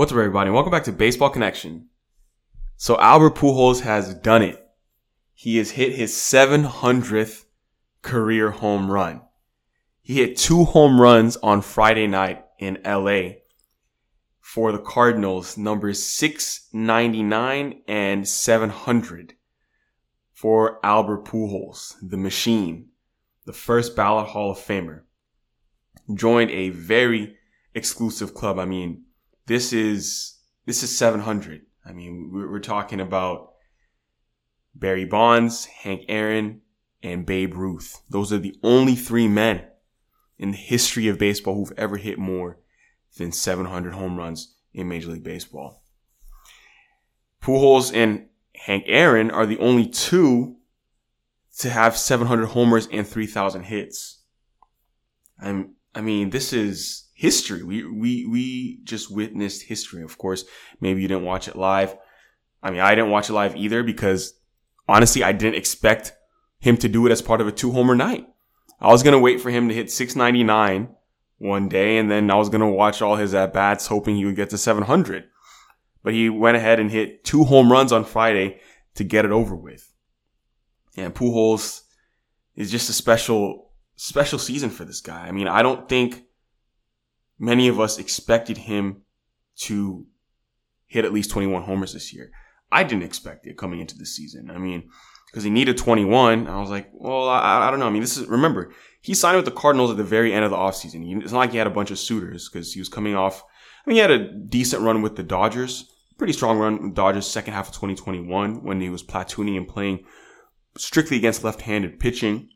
What's up, everybody? Welcome back to Baseball Connection. So Albert Pujols has done it. He has hit his 700th career home run. He hit two home runs on Friday night in LA for the Cardinals, numbers 699 and 700 for Albert Pujols, the machine, the first ballot Hall of Famer. Joined a very exclusive club. I mean, this is, this is 700. I mean, we're, talking about Barry Bonds, Hank Aaron, and Babe Ruth. Those are the only three men in the history of baseball who've ever hit more than 700 home runs in Major League Baseball. Pujols and Hank Aaron are the only two to have 700 homers and 3,000 hits. I'm, I mean, this is history. We, we, we just witnessed history. Of course, maybe you didn't watch it live. I mean, I didn't watch it live either because honestly, I didn't expect him to do it as part of a two homer night. I was to wait for him to hit 699 one day and then I was to watch all his at bats hoping he would get to 700. But he went ahead and hit two home runs on Friday to get it over with. And Pujols is just a special, special season for this guy. I mean, I don't think many of us expected him to hit at least 21 homers this year. I didn't expect it coming into the season. I mean, because he needed 21. I was like, well, I, I, don't know. I mean, this is, remember, he signed with the Cardinals at the very end of the offseason. It's not like he had a bunch of suitors because he was coming off, I mean, he had a decent run with the Dodgers, pretty strong run with Dodgers second half of 2021 when he was platooning and playing strictly against left-handed pitching.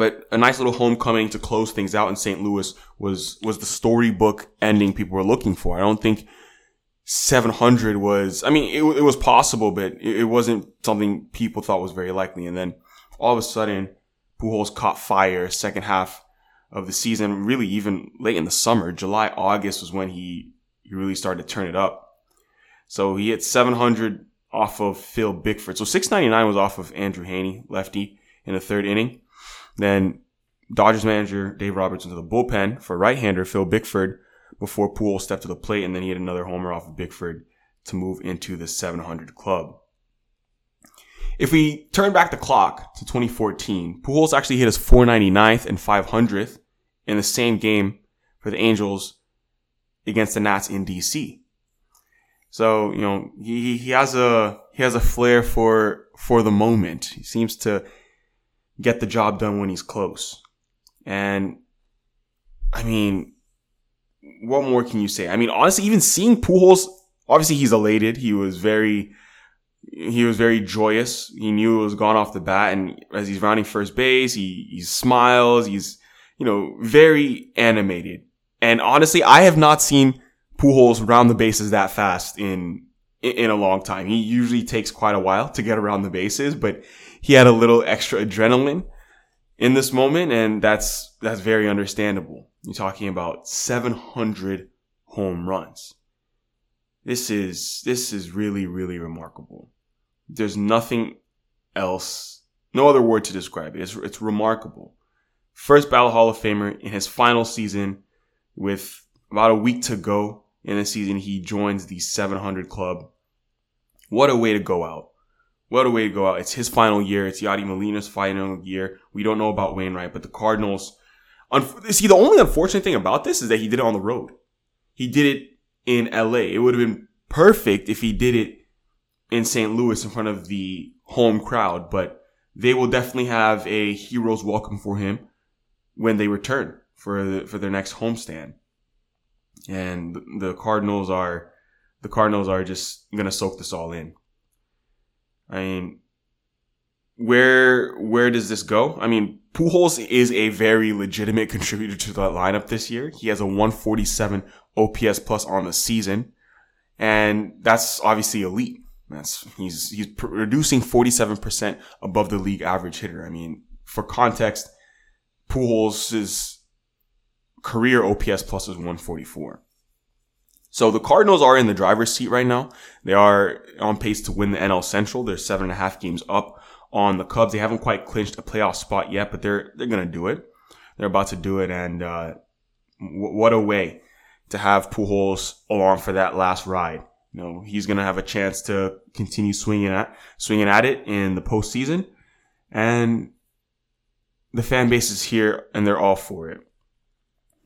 But a nice little homecoming to close things out in St. Louis was, was the storybook ending people were looking for. I don't think 700 was, I mean, it, it was possible, but it, it, wasn't something people thought was very likely. And then all of a sudden, Pujols caught fire second half of the season, really even late in the summer. July, August was when he, he really started to turn it up. So he hit 700 off of Phil Bickford. So 699 was off of Andrew Heaney, lefty, in the third inning. Then Dodgers manager Dave Roberts into the bullpen for right-hander Phil Bickford before Poole stepped to the plate, and then he had another homer off of Bickford to move into the 700 club. If we turn back the clock to 2014, Pujols actually hit his 499th and 500th in the same game for the Angels against the Nats in DC. So, you know, he, he has a, he has a flair for, for the moment. He seems to get the job done when he's close. And I mean, what more can you say? I mean, honestly, even seeing Pujols, obviously he's elated. He was very, he was very joyous. He knew it was gone off the bat. And as he's rounding first base, he, he smiles. He's, you know, very animated. And honestly, I have not seen Pujols round the bases that fast in, in a long time. He usually takes quite a while to get around the bases, but he had a little extra adrenaline in this moment. And that's, that's very understandable. You're talking about 700 home runs. This is, this is really, really remarkable. There's nothing else, no other word to describe it. It's, it's remarkable. First ballot Hall of Famer in his final season with about a week to go in the season. He joins the 700 club. What a way to go out. What a way to go out. It's his final year. It's Yadi Molina's final year. We don't know about Wainwright, but the Cardinals See, the only unfortunate thing about this is that he did it on the road. He did it in LA. It would have been perfect if he did it in St. Louis in front of the home crowd, but they will definitely have a hero's welcome for him when they return for the, for their next homestand. And the Cardinals are the Cardinals are just gonna soak this all in. I mean, where where does this go? I mean, Pujols is a very legitimate contributor to that lineup this year. He has a 147 OPS plus on the season, and that's obviously elite. That's he's he's producing 47% above the league average hitter. I mean, for context, Pujols' career OPS plus is 144. So the Cardinals are in the driver's seat right now. They are on pace to win the NL Central. They're seven and a half games up on the Cubs. They haven't quite clinched a playoff spot yet, but they're they're gonna do it. They're about to do it, and uh, w- what a way to have Pujols along for that last ride. You know, he's to have a chance to continue swinging at, swinging at it in the postseason. And the fan base is here and they're all for it.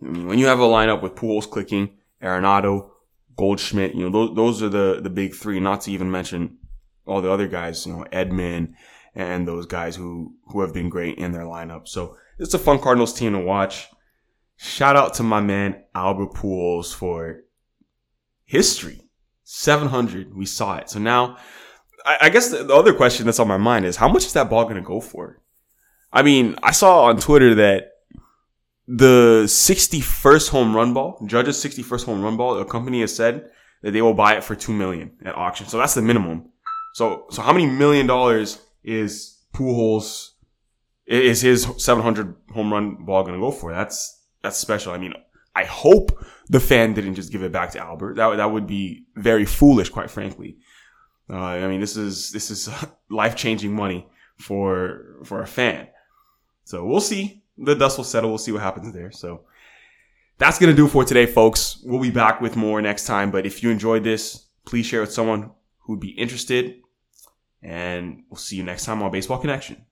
I mean, when you have a lineup with Pujols clicking, Arenado, Goldschmidt, you know, those, those are the, the big three, not to even mention all the other guys, you know, Edman and those guys who, who have been great in their lineup. So it's a fun Cardinals team to watch. Shout out to my man Albert Pujols for history. 700. We saw it. So now, I, I guess the, the other question that's on my mind is how much is that ball going to go for? I mean, I saw on Twitter that the 61st home run ball, Judge's 61st home run ball, a company has said that they will buy it for two million at auction. So that's the minimum. So, so how many million dollars is Pujols, is his 700 home run ball going to go for? That's, that's special. I mean, I hope the fan didn't just give it back to Albert. That, that would be very foolish, quite frankly. Uh, I mean, this is, this is life changing money for, for a fan. So we'll see. The dust will settle. We'll see what happens there. So that's going to do for today, folks. We'll be back with more next time. But if you enjoyed this, please share with someone who'd be interested. And we'll see you next time on Baseball Connection.